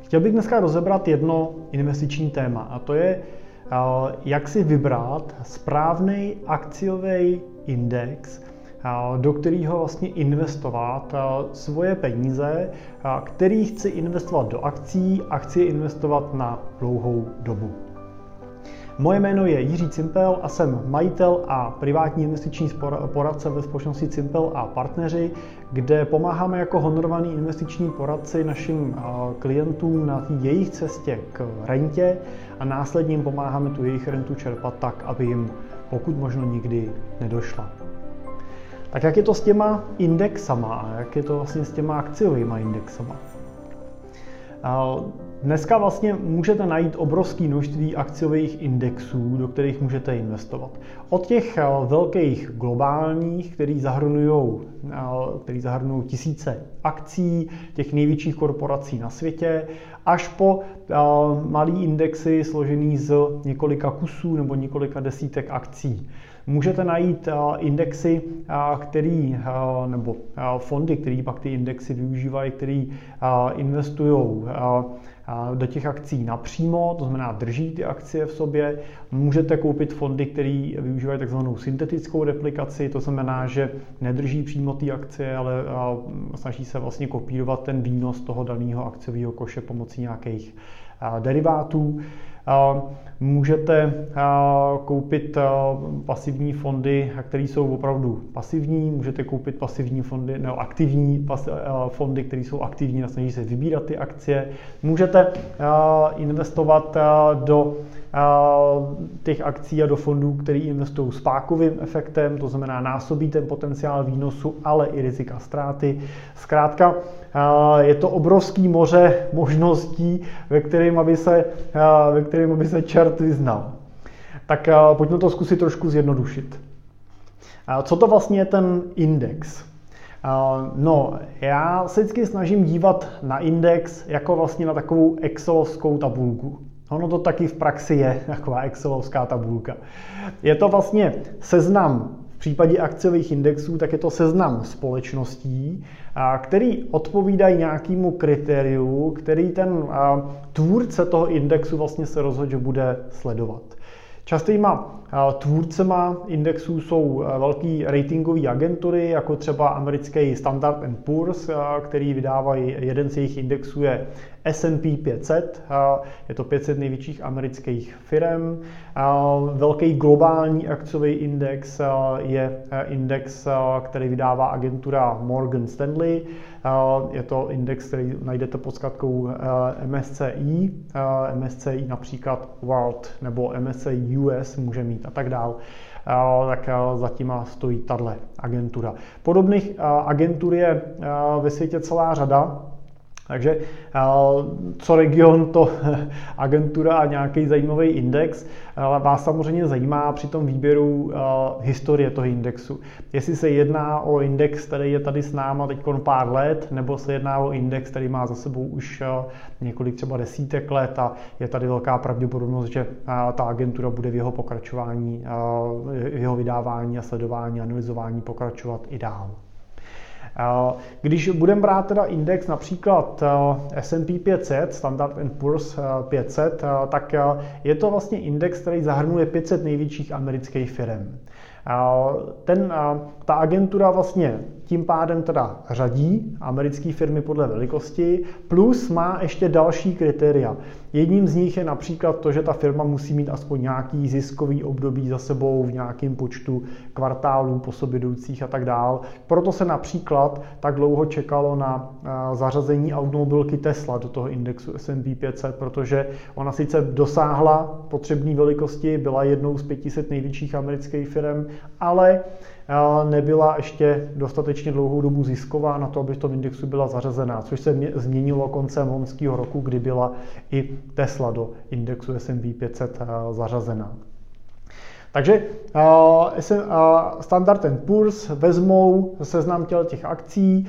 Chtěl bych dneska rozebrat jedno investiční téma a to je, eh, jak si vybrat správný akciový index, eh, do kterého vlastně investovat eh, svoje peníze, který chci investovat do akcí a chci investovat na dlouhou dobu. Moje jméno je Jiří Cimpel a jsem majitel a privátní investiční poradce ve společnosti Cimpel a partneři, kde pomáháme jako honorovaný investiční poradci našim klientům na jejich cestě k rentě a následně jim pomáháme tu jejich rentu čerpat tak, aby jim pokud možno nikdy nedošla. Tak jak je to s těma indexama a jak je to vlastně s těma akciovými indexama? Dneska vlastně můžete najít obrovské množství akciových indexů, do kterých můžete investovat. Od těch eh, velkých globálních, který zahrnují, eh, který zahrnují tisíce akcí, těch největších korporací na světě, až po eh, malý indexy složený z několika kusů nebo několika desítek akcí. Můžete najít indexy, který, nebo fondy, které pak ty indexy využívají, který investují do těch akcí napřímo, to znamená drží ty akcie v sobě. Můžete koupit fondy, které využívají takzvanou syntetickou replikaci, to znamená, že nedrží přímo ty akcie, ale snaží se vlastně kopírovat ten výnos toho daného akciového koše pomocí nějakých derivátů. Můžete koupit pasivní fondy, které jsou opravdu pasivní, můžete koupit pasivní fondy, nebo aktivní fondy, které jsou aktivní a snaží se vybírat ty akcie. Můžete investovat do těch akcí a do fondů, které investují s pákovým efektem, to znamená násobí ten potenciál výnosu, ale i rizika ztráty. Zkrátka, je to obrovský moře možností, ve kterým aby se, ve kterým aby se čert vyznal. Tak pojďme to zkusit trošku zjednodušit. Co to vlastně je ten index? No, já se vždycky snažím dívat na index jako vlastně na takovou excelovskou tabulku. Ono to taky v praxi je taková excelovská tabulka. Je to vlastně seznam případě akciových indexů, tak je to seznam společností, který odpovídají nějakému kritériu, který ten tvůrce toho indexu vlastně se rozhodl, že bude sledovat. Častýma tvůrcema indexů jsou velký ratingové agentury, jako třeba americký Standard Poor's, který vydávají, jeden z jejich indexů je S&P 500, je to 500 největších amerických firm. Velký globální akciový index je index, který vydává agentura Morgan Stanley. Je to index, který najdete pod zkratkou MSCI. MSCI například World nebo MSCI US může mít a tak dále tak zatím stojí tahle agentura. Podobných agentur je ve světě celá řada. Takže co region, to agentura a nějaký zajímavý index. Vás samozřejmě zajímá při tom výběru historie toho indexu. Jestli se jedná o index, který je tady s náma teď pár let, nebo se jedná o index, který má za sebou už několik třeba desítek let a je tady velká pravděpodobnost, že ta agentura bude v jeho pokračování, v jeho vydávání a sledování, analyzování pokračovat i dál. Když budeme brát teda index například eh, S&P 500, Standard Poor's 500, eh, eh, tak je to vlastně index, který zahrnuje 500 největších amerických firm. Ten, ta agentura vlastně tím pádem teda řadí americké firmy podle velikosti, plus má ještě další kritéria. Jedním z nich je například to, že ta firma musí mít aspoň nějaký ziskový období za sebou v nějakém počtu kvartálů po sobě jdoucích a tak dál. Proto se například tak dlouho čekalo na zařazení automobilky Tesla do toho indexu S&P 500, protože ona sice dosáhla potřebné velikosti, byla jednou z 500 největších amerických firm, ale nebyla ještě dostatečně dlouhou dobu zisková na to, aby v tom indexu byla zařazená, což se změnilo koncem loňského roku, kdy byla i Tesla do indexu S&P 500 zařazená. Takže Standard Poor's vezmou seznam těl těch akcí,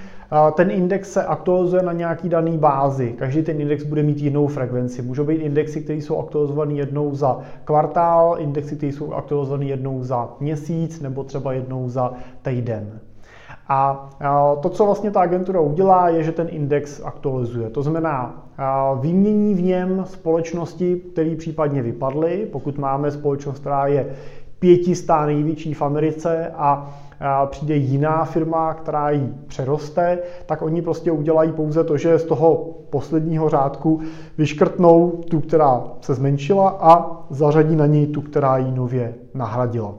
ten index se aktualizuje na nějaký daný bázi. Každý ten index bude mít jinou frekvenci. Můžou být indexy, které jsou aktualizované jednou za kvartál, indexy, které jsou aktualizované jednou za měsíc nebo třeba jednou za týden. A to, co vlastně ta agentura udělá, je, že ten index aktualizuje. To znamená, vymění v něm společnosti, které případně vypadly. Pokud máme společnost, která je pětistá největší v Americe a přijde jiná firma, která ji přeroste, tak oni prostě udělají pouze to, že z toho posledního řádku vyškrtnou tu, která se zmenšila a zařadí na něj tu, která ji nově nahradila.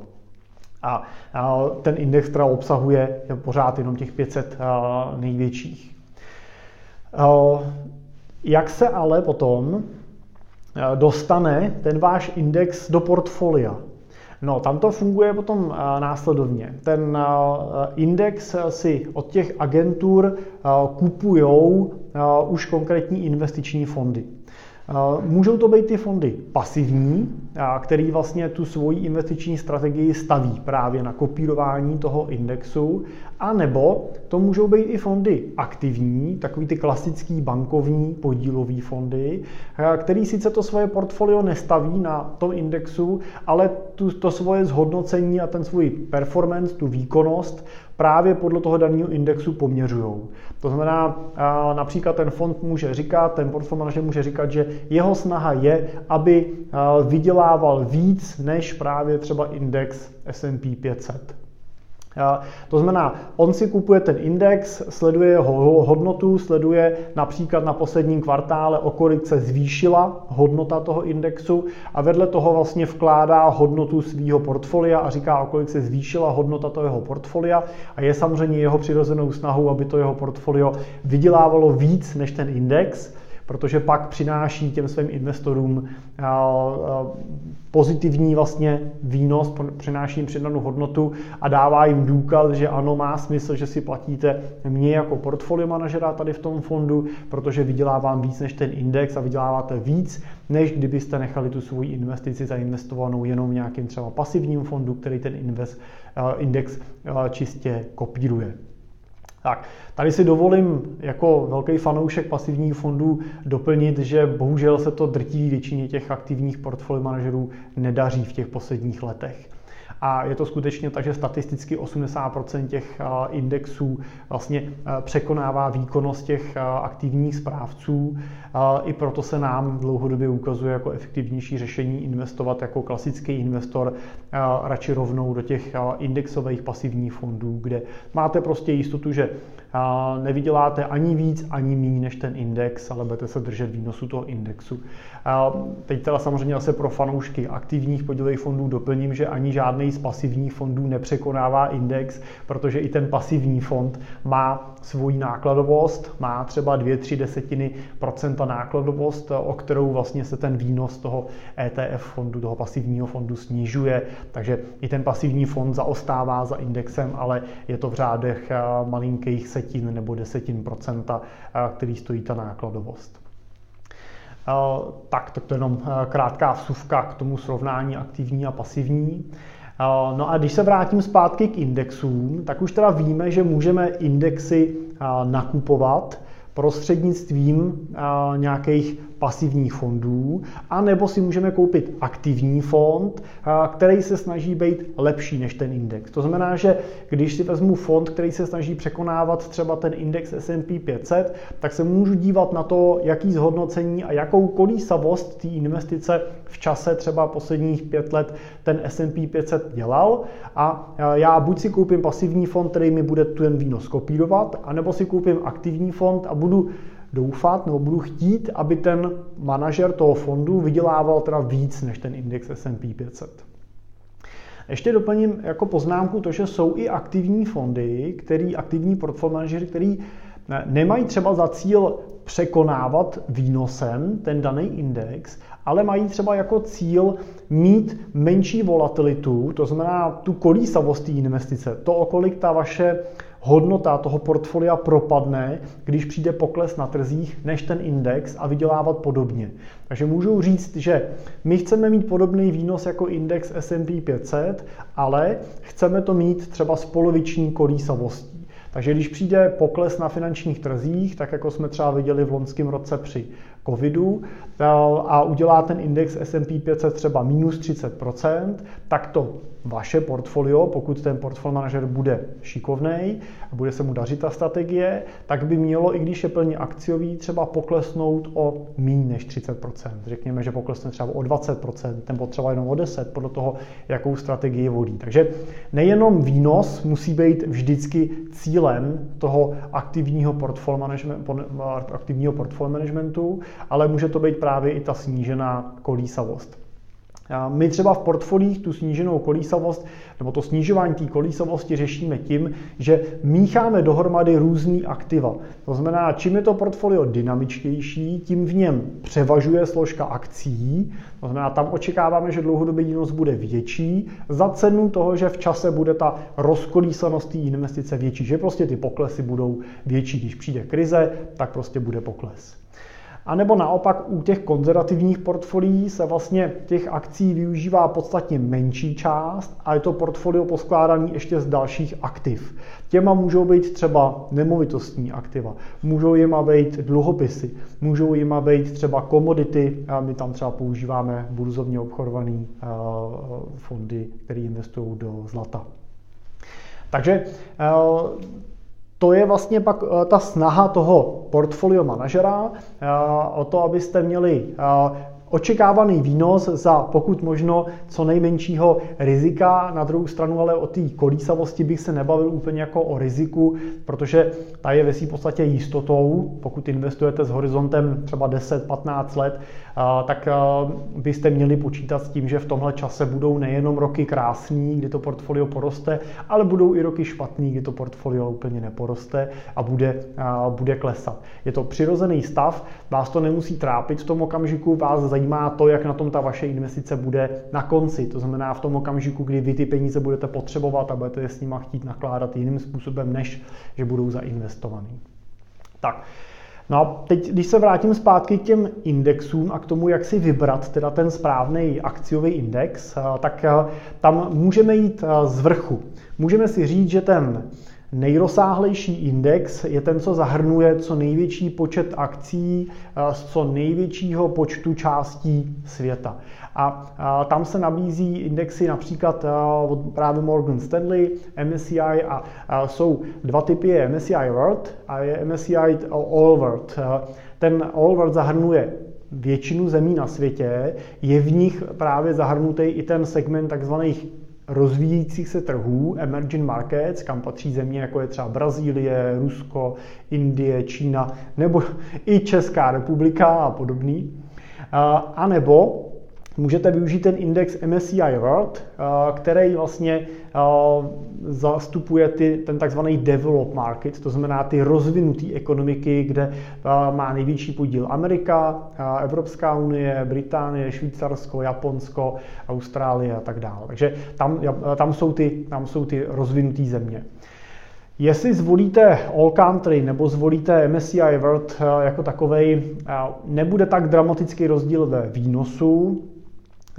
A ten index teda obsahuje pořád jenom těch 500 největších. Jak se ale potom dostane ten váš index do portfolia? No, tam to funguje potom následovně. Ten index si od těch agentur kupujou už konkrétní investiční fondy. Můžou to být ty fondy pasivní, který vlastně tu svoji investiční strategii staví právě na kopírování toho indexu, a nebo to můžou být i fondy aktivní, takový ty klasický bankovní podílový fondy, který sice to svoje portfolio nestaví na tom indexu, ale tu, to svoje zhodnocení a ten svůj performance, tu výkonnost právě podle toho daného indexu poměřují. To znamená, například ten fond může říkat, ten portfolio manažer může říkat, že jeho snaha je, aby vydělával víc než právě třeba index S&P 500. To znamená, on si kupuje ten index, sleduje jeho hodnotu, sleduje například na posledním kvartále, o kolik se zvýšila hodnota toho indexu a vedle toho vlastně vkládá hodnotu svého portfolia a říká, o kolik se zvýšila hodnota toho jeho portfolia a je samozřejmě jeho přirozenou snahou, aby to jeho portfolio vydělávalo víc než ten index, protože pak přináší těm svým investorům pozitivní vlastně výnos, přináší jim přidanou hodnotu a dává jim důkaz, že ano, má smysl, že si platíte mě jako portfolio manažera tady v tom fondu, protože vydělávám víc než ten index a vyděláváte víc, než kdybyste nechali tu svoji investici zainvestovanou jenom v nějakým třeba pasivním fondu, který ten invest, index čistě kopíruje. Tak, tady si dovolím jako velký fanoušek pasivních fondů doplnit, že bohužel se to drtí většině těch aktivních portfolio manažerů nedaří v těch posledních letech. A je to skutečně tak, že statisticky 80% těch indexů vlastně překonává výkonnost těch aktivních správců. I proto se nám dlouhodobě ukazuje jako efektivnější řešení investovat jako klasický investor radši rovnou do těch indexových pasivních fondů, kde máte prostě jistotu, že nevyděláte ani víc, ani méně než ten index, ale budete se držet výnosu toho indexu. Teď teda samozřejmě zase pro fanoušky aktivních podílových fondů doplním, že ani žádný z pasivních fondů nepřekonává index, protože i ten pasivní fond má svoji nákladovost, má třeba 2-3 desetiny procenta nákladovost, o kterou vlastně se ten výnos toho ETF fondu, toho pasivního fondu snižuje, takže i ten pasivní fond zaostává za indexem, ale je to v řádech malinkých setin nebo desetin procenta, který stojí ta nákladovost. Tak, to je jenom krátká vsuvka k tomu srovnání aktivní a pasivní. No a když se vrátím zpátky k indexům, tak už teda víme, že můžeme indexy nakupovat prostřednictvím nějakých pasivních fondů, a nebo si můžeme koupit aktivní fond, který se snaží být lepší než ten index. To znamená, že když si vezmu fond, který se snaží překonávat třeba ten index S&P 500, tak se můžu dívat na to, jaký zhodnocení a jakou kolísavost té investice v čase třeba posledních pět let ten S&P 500 dělal a já buď si koupím pasivní fond, který mi bude ten výnos kopírovat, anebo si koupím aktivní fond a budu doufat nebo budu chtít, aby ten manažer toho fondu vydělával teda víc než ten index S&P 500. Ještě doplním jako poznámku to, že jsou i aktivní fondy, který aktivní portfolio manažeři, který nemají třeba za cíl překonávat výnosem ten daný index, ale mají třeba jako cíl mít menší volatilitu, to znamená tu kolísavost té investice, to, o kolik ta vaše hodnota toho portfolia propadne, když přijde pokles na trzích, než ten index a vydělávat podobně. Takže můžu říct, že my chceme mít podobný výnos jako index S&P 500, ale chceme to mít třeba s poloviční kolísavostí. Takže když přijde pokles na finančních trzích, tak jako jsme třeba viděli v loňském roce při covidu a udělá ten index S&P 500 třeba minus 30%, tak to vaše portfolio, pokud ten portfolio manažer bude šikovný a bude se mu dařit ta strategie, tak by mělo, i když je plně akciový, třeba poklesnout o méně než 30%. Řekněme, že poklesne třeba o 20% nebo třeba jenom o 10% podle toho, jakou strategii volí. Takže nejenom výnos musí být vždycky cílem toho aktivního portfolio, management, aktivního portfolio managementu, ale může to být právě i ta snížená kolísavost. My třeba v portfolích tu sníženou kolísavost nebo to snižování té kolísavosti řešíme tím, že mícháme dohromady různý aktiva. To znamená, čím je to portfolio dynamičtější, tím v něm převažuje složka akcí. To znamená, tam očekáváme, že dlouhodobý výnos bude větší za cenu toho, že v čase bude ta rozkolísanost té investice větší, že prostě ty poklesy budou větší. Když přijde krize, tak prostě bude pokles. A nebo naopak u těch konzervativních portfolií se vlastně těch akcí využívá podstatně menší část a je to portfolio poskládané ještě z dalších aktiv. Těma můžou být třeba nemovitostní aktiva, můžou jima být dluhopisy, můžou jima být třeba komodity, my tam třeba používáme burzovně obchodované eh, fondy, které investují do zlata. Takže eh, to je vlastně pak eh, ta snaha toho portfolio manažera eh, o to, abyste měli eh, očekávaný výnos za pokud možno co nejmenšího rizika. Na druhou stranu ale o té kolísavosti bych se nebavil úplně jako o riziku, protože ta je ve v podstatě jistotou. Pokud investujete s horizontem třeba 10-15 let, tak byste měli počítat s tím, že v tomhle čase budou nejenom roky krásný, kdy to portfolio poroste, ale budou i roky špatný, kdy to portfolio úplně neporoste a bude, bude klesat. Je to přirozený stav, vás to nemusí trápit v tom okamžiku, vás zajímá to, jak na tom ta vaše investice bude na konci. To znamená v tom okamžiku, kdy vy ty peníze budete potřebovat a budete s nimi chtít nakládat jiným způsobem, než že budou zainvestovaný. Tak, No a teď, když se vrátím zpátky k těm indexům a k tomu, jak si vybrat teda ten správný akciový index, tak tam můžeme jít z vrchu. Můžeme si říct, že ten Nejrozsáhlejší index je ten, co zahrnuje co největší počet akcí z co největšího počtu částí světa. A, tam se nabízí indexy například od právě Morgan Stanley, MSCI a, jsou dva typy, je MSCI World a je MSCI All World. Ten All World zahrnuje většinu zemí na světě, je v nich právě zahrnutý i ten segment takzvaných rozvíjících se trhů, emerging markets, kam patří země jako je třeba Brazílie, Rusko, Indie, Čína nebo i Česká republika a podobný. A nebo můžete využít ten index MSCI World, který vlastně zastupuje ty, ten takzvaný develop market, to znamená ty rozvinuté ekonomiky, kde má největší podíl Amerika, Evropská unie, Británie, Švýcarsko, Japonsko, Austrálie a tak dále. Takže tam, tam jsou ty, tam jsou ty rozvinuté země. Jestli zvolíte All Country nebo zvolíte MSCI World jako takovej, nebude tak dramatický rozdíl ve výnosu,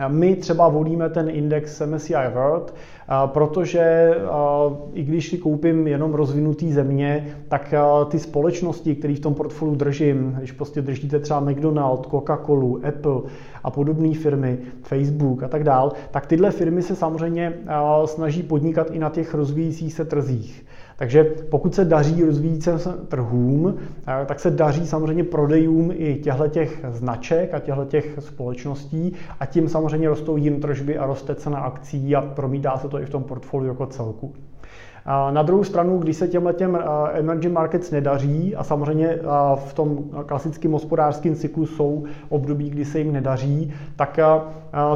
my třeba volíme ten index MSCI World, protože i když si koupím jenom rozvinutý země, tak ty společnosti, které v tom portfoliu držím, když prostě držíte třeba McDonald, Coca-Colu, Apple a podobné firmy, Facebook a tak dál, tak tyhle firmy se samozřejmě snaží podnikat i na těch rozvíjících se trzích. Takže pokud se daří rozvíjícím se trhům, tak se daří samozřejmě prodejům i těchto těch značek a těchto těch společností a tím samozřejmě rostou jim tržby a roste cena akcí a promítá se to i v tom portfoliu jako celku. Na druhou stranu, když se těmhle těm emerging markets nedaří a samozřejmě v tom klasickém hospodářském cyklu jsou období, kdy se jim nedaří, tak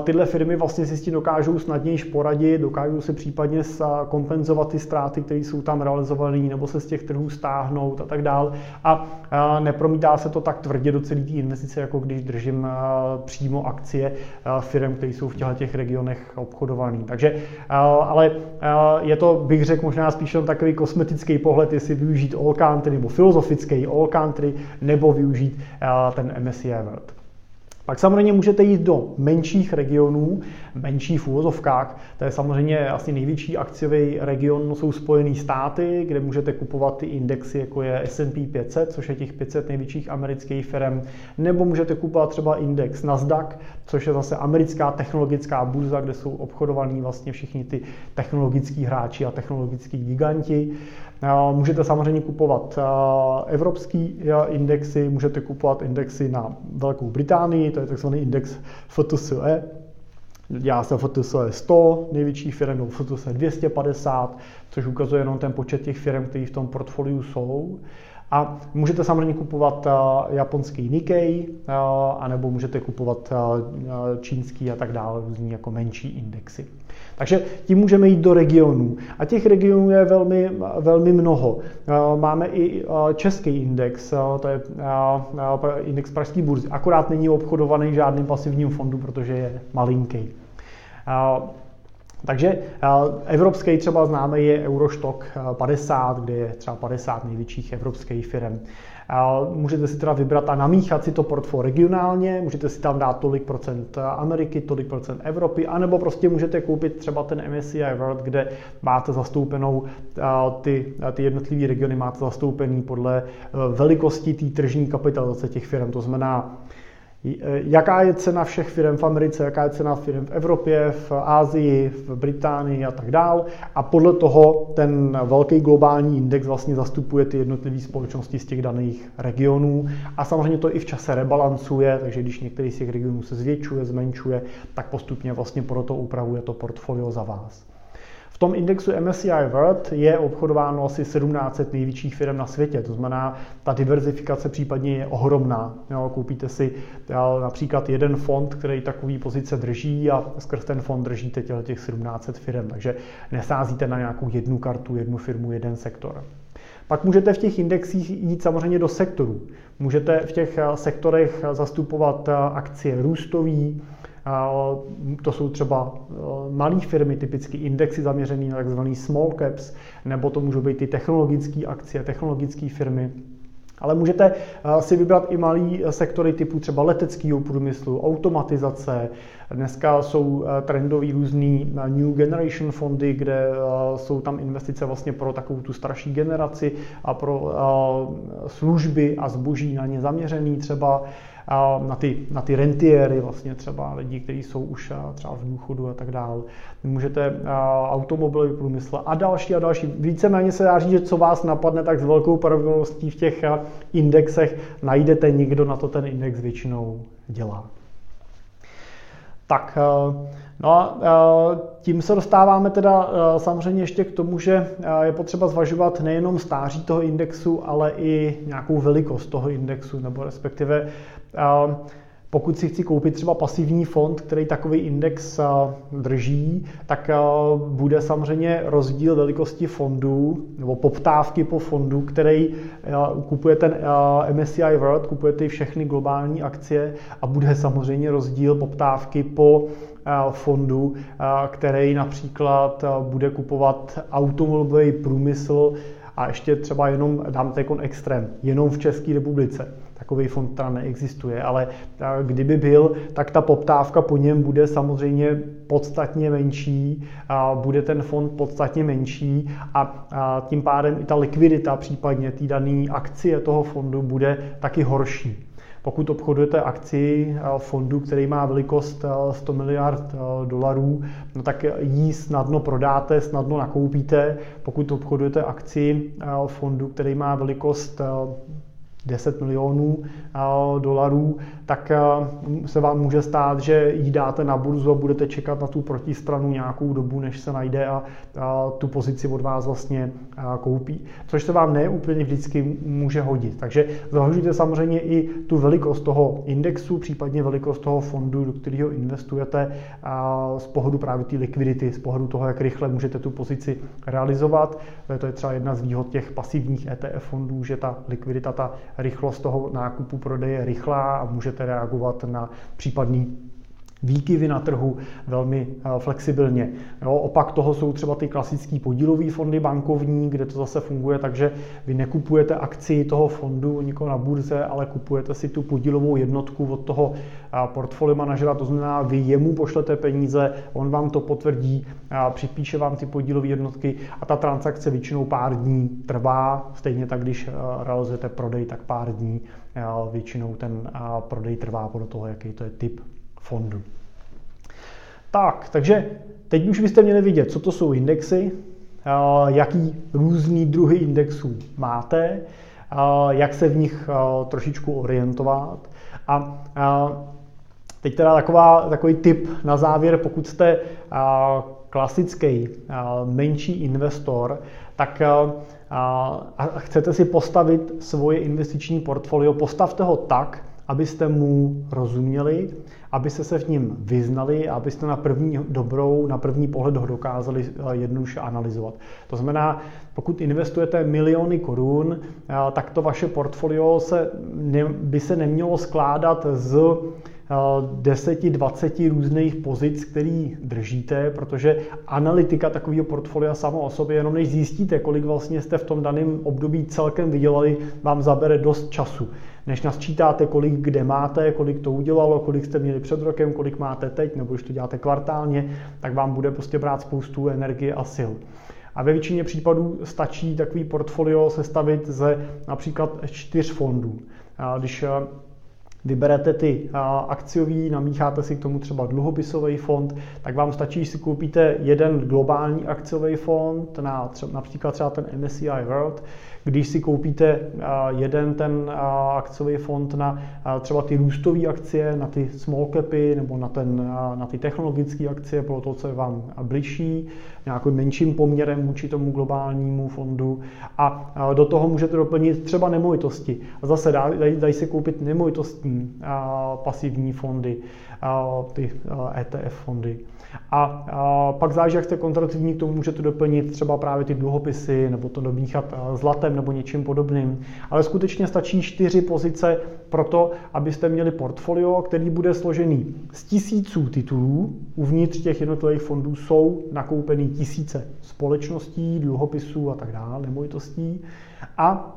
tyhle firmy vlastně si s tím dokážou snadněji poradit, dokážou si případně kompenzovat ty ztráty, které jsou tam realizované, nebo se z těch trhů stáhnout a tak dále. A nepromítá se to tak tvrdě do celé té investice, jako když držím přímo akcie firm, které jsou v těchto těch regionech obchodované. Takže, ale je to, bych řekl, možná spíš takový kosmetický pohled, jestli využít all country nebo filozofický all country, nebo využít ten MSCI World. Pak samozřejmě můžete jít do menších regionů, menších v úvozovkách. To je samozřejmě asi největší akciový region, jsou Spojené státy, kde můžete kupovat ty indexy, jako je S&P 500, což je těch 500 největších amerických firm, nebo můžete kupovat třeba index Nasdaq, což je zase americká technologická burza, kde jsou obchodovaní vlastně všichni ty technologický hráči a technologický giganti. Můžete samozřejmě kupovat evropský indexy, můžete kupovat indexy na Velkou Británii, to je takzvaný index FTSE, dělá se FTSE 100 největších firm, nebo FTSE 250, což ukazuje jenom ten počet těch firm, které v tom portfoliu jsou. A můžete samozřejmě kupovat japonský Nikkei, anebo můžete kupovat čínský a tak dále, různý jako menší indexy. Takže tím můžeme jít do regionů. A těch regionů je velmi, velmi mnoho. Máme i český index, to je index Pražský burzy. Akorát není obchodovaný žádným pasivním fondu, protože je malinký. Takže evropský třeba známe je Eurostock 50, kde je třeba 50 největších evropských firm. Můžete si teda vybrat a namíchat si to portfolio regionálně, můžete si tam dát tolik procent Ameriky, tolik procent Evropy, anebo prostě můžete koupit třeba ten MSCI World, kde máte zastoupenou ty, ty jednotlivé regiony, máte zastoupený podle velikosti té tržní kapitalizace těch firm. To znamená, Eh, jaká je cena všech firm v Americe, jaká je cena firm v Evropě, v Ázii, v Británii a tak dál. A podle toho ten velký globální index vlastně zastupuje ty jednotlivé společnosti z těch daných regionů. A samozřejmě to i v čase rebalancuje, takže když některý z těch regionů se zvětšuje, zmenšuje, tak postupně vlastně proto upravuje to portfolio za vás tom indexu MSCI World je obchodováno asi 17 největších firm na světě, to znamená, ta diverzifikace případně je ohromná. Jo, koupíte si například jeden fond, který takový pozice drží a skrz ten fond držíte těch 17 firm, takže nesázíte na nějakou jednu kartu, jednu firmu, jeden sektor. Pak můžete v těch indexích jít samozřejmě do sektorů. Můžete v těch sektorech zastupovat akcie růstové, to jsou třeba e, malé firmy, typicky indexy zaměřené na tzv. small caps, nebo to můžou být ty technologické akcie, technologické firmy. Ale můžete e, si vybrat i malý sektory typu třeba leteckého průmyslu, automatizace. Dneska jsou e, trendový různý New Generation fondy, kde jsou tam investice vlastně pro takovou tu starší generaci a pro služby a zboží na ně zaměřený třeba na ty, na ty rentiéry, vlastně třeba lidi, kteří jsou už třeba v důchodu a tak dále. Můžete automobilový průmysl a další a další. Víceméně se dá říct, že co vás napadne, tak s velkou pravděpodobností v těch indexech najdete někdo na to ten index většinou dělá. Tak, no a tím se dostáváme teda samozřejmě ještě k tomu, že je potřeba zvažovat nejenom stáří toho indexu, ale i nějakou velikost toho indexu, nebo respektive pokud si chci koupit třeba pasivní fond, který takový index drží, tak bude samozřejmě rozdíl velikosti fondů nebo poptávky po fondu, který kupuje ten MSCI World, kupuje ty všechny globální akcie a bude samozřejmě rozdíl poptávky po fondu, který například bude kupovat automobilový průmysl. A ještě třeba jenom, dám ten extrém, jenom v České republice takový fond teda neexistuje, ale kdyby byl, tak ta poptávka po něm bude samozřejmě podstatně menší, a bude ten fond podstatně menší a, tím pádem i ta likvidita případně té dané akcie toho fondu bude taky horší. Pokud obchodujete akci fondu, který má velikost 100 miliard dolarů, no tak ji snadno prodáte, snadno nakoupíte. Pokud obchodujete akci fondu, který má velikost 10 milionů dolarů, tak se vám může stát, že ji dáte na burzu a budete čekat na tu protistranu nějakou dobu, než se najde a tu pozici od vás vlastně koupí. Což se vám ne úplně vždycky může hodit. Takže zvažujte samozřejmě i tu velikost toho indexu, případně velikost toho fondu, do kterého investujete z pohledu právě té likvidity, z pohledu toho, jak rychle můžete tu pozici realizovat. To je třeba jedna z výhod těch pasivních ETF fondů, že ta likvidita, ta rychlost toho nákupu prodeje je rychlá a můžete reagovat na případný výkyvy na trhu velmi eh, flexibilně. Jo, opak toho jsou třeba ty klasické podílové fondy bankovní, kde to zase funguje tak, že vy nekupujete akci toho fondu nikoho na burze, ale kupujete si tu podílovou jednotku od toho eh, portfolio manažera, to znamená, vy jemu pošlete peníze, on vám to potvrdí, eh, připíše vám ty podílové jednotky a ta transakce většinou pár dní trvá, stejně tak, když realizujete prodej, tak pár dní většinou ten prodej trvá podle toho, jaký to je typ fondu. Tak, takže teď už byste měli vidět, co to jsou indexy, jaký různý druhy indexů máte, jak se v nich trošičku orientovat. A teď teda taková, takový tip na závěr, pokud jste klasický menší investor, tak a chcete si postavit svoje investiční portfolio, postavte ho tak, abyste mu rozuměli, abyste se v ním vyznali a abyste na první dobrou, na první pohled ho dokázali eh, jednoduše analyzovat. To znamená, pokud investujete miliony korun, eh, tak to vaše portfolio se, by se nemělo skládat z 10-20 eh, různých pozic, který držíte, protože analytika takového portfolia samo o sobě, jenom než zjistíte, kolik vlastně jste v tom daném období celkem vydělali, vám zabere dost času než nasčítáte, kolik kde máte, kolik to udělalo, kolik jste měli před rokem, kolik máte teď, nebo když to děláte kvartálně, tak vám bude prostě brát spoustu energie a sil. A ve většině případů stačí takový portfolio sestavit ze například čtyř fondů. Když vyberete ty akciový, namícháte si k tomu třeba dluhopisový fond, tak vám stačí, si koupíte jeden globální akciový fond, na třeba, například třeba ten MSCI World, když si koupíte jeden ten akciový fond na třeba ty růstové akcie, na ty small capy nebo na, ten, na ty technologické akcie, pro to, co je vám bližší, nějakým menším poměrem vůči tomu globálnímu fondu a do toho můžete doplnit třeba nemovitosti. A zase dají, dají se koupit nemovitostní pasivní fondy, ty ETF fondy. A, a pak záleží, jak jste konzervativní, k tomu můžete doplnit třeba právě ty dluhopisy, nebo to domíchat zlatem nebo něčím podobným. Ale skutečně stačí čtyři pozice pro to, abyste měli portfolio, který bude složený z tisíců titulů. Uvnitř těch jednotlivých fondů jsou nakoupeny tisíce společností, dluhopisů a tak dále, nemovitostí. A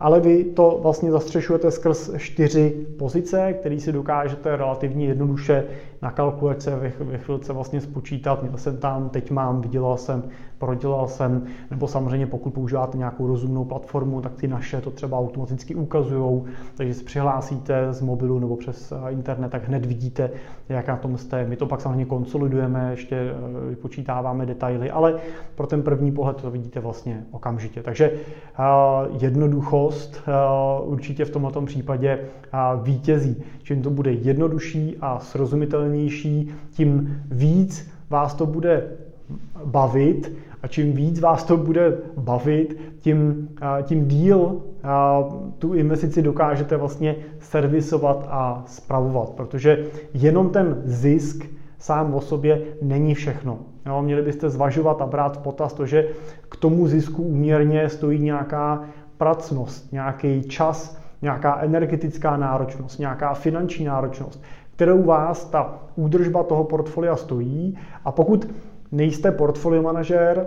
ale vy to vlastně zastřešujete skrz čtyři pozice, které si dokážete relativně jednoduše na kalkulace ve chvilce vlastně spočítat. Měl jsem tam, teď mám, vydělal jsem, prodělal jsem, nebo samozřejmě pokud používáte nějakou rozumnou platformu, tak ty naše to třeba automaticky ukazují, takže se přihlásíte z mobilu nebo přes eh, internet, tak hned vidíte, jak na tom jste. My to pak samozřejmě konsolidujeme, ještě eh, vypočítáváme detaily, ale pro ten první pohled to vidíte vlastně okamžitě. Takže eh, jednoduchost určitě v tomto případě vítězí. Čím to bude jednodušší a srozumitelnější, tím víc vás to bude bavit a čím víc vás to bude bavit, tím, tím díl tu investici dokážete vlastně servisovat a spravovat, protože jenom ten zisk sám o sobě není všechno. Jo, měli byste zvažovat a brát v potaz to, že k tomu zisku úměrně stojí nějaká pracnost, nějaký čas, nějaká energetická náročnost, nějaká finanční náročnost, kterou vás ta údržba toho portfolia stojí. A pokud nejste portfolio manažer,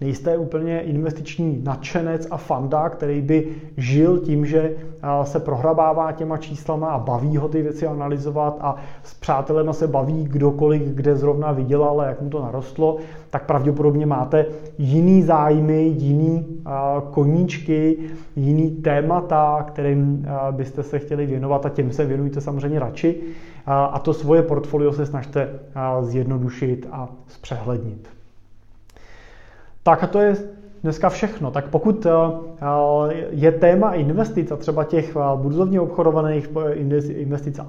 nejste úplně investiční nadšenec a fanda, který by žil tím, že se prohrabává těma číslama a baví ho ty věci analyzovat a s přátelema se baví kdokoliv, kde zrovna vydělal a jak mu to narostlo, tak pravděpodobně máte jiný zájmy, jiný koníčky, jiný témata, kterým byste se chtěli věnovat a těm se věnujte samozřejmě radši. A to svoje portfolio se snažte zjednodušit a zpřehlednit. Tak a to je dneska všechno. Tak pokud eh, je téma investic a třeba těch eh, burzovně obchodovaných eh, investic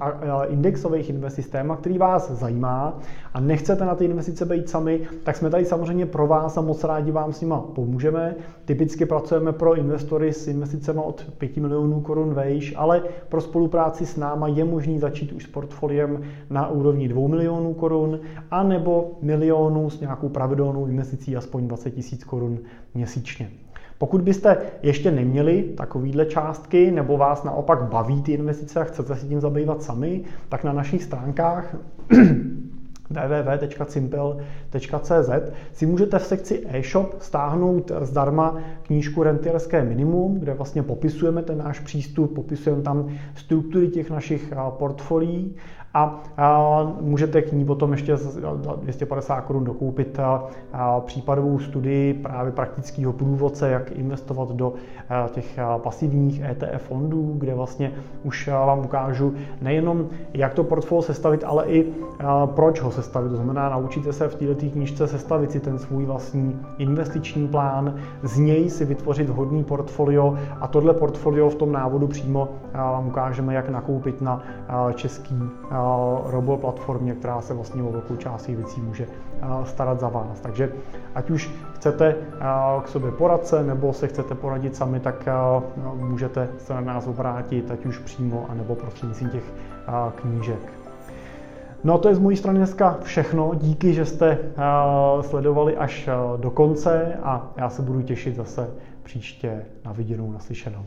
indexových investic téma, který vás zajímá a nechcete na ty investice být sami, tak jsme tady samozřejmě pro vás a moc rádi vám s nima pomůžeme. Typicky pracujeme pro investory s investicemi od 5 milionů korun vejš, ale pro spolupráci s náma je možný začít už s portfoliem na úrovni 2 milionů korun a nebo milionů s nějakou pravidelnou investicí aspoň 20 tisíc korun měsíčně. Pokud byste ještě neměli takovýhle částky, nebo vás naopak baví ty investice a chcete si tím zabývat sami, tak na našich stránkách www.simple.cz si můžete v sekci e-shop stáhnout zdarma knížku Rentierské minimum, kde vlastně popisujeme ten náš přístup, popisujeme tam struktury těch našich portfolií a, můžete k ní potom ještě za 250 korun dokoupit a, případovou studii právě praktického průvodce, jak investovat do těch pasivních ETF fondů, kde vlastně už vám ukážu nejenom, jak to portfolio sestavit, ale i proč ho sestavit. To znamená, naučíte se v této knížce sestavit si ten svůj vlastní investiční plán, z něj si vytvořit vhodný portfolio a tohle portfolio v tom návodu přímo vám ukážeme, jak nakoupit na český robo platformě, která se vlastně o velkou část věcí může starat za vás. Takže ať už chcete k sobě poradce nebo se chcete poradit sami, tak můžete se na nás obrátit, ať už přímo, anebo prostřednictvím těch knížek. No a to je z mojí strany dneska všechno. Díky, že jste sledovali až do konce a já se budu těšit zase příště na viděnou, naslyšenou.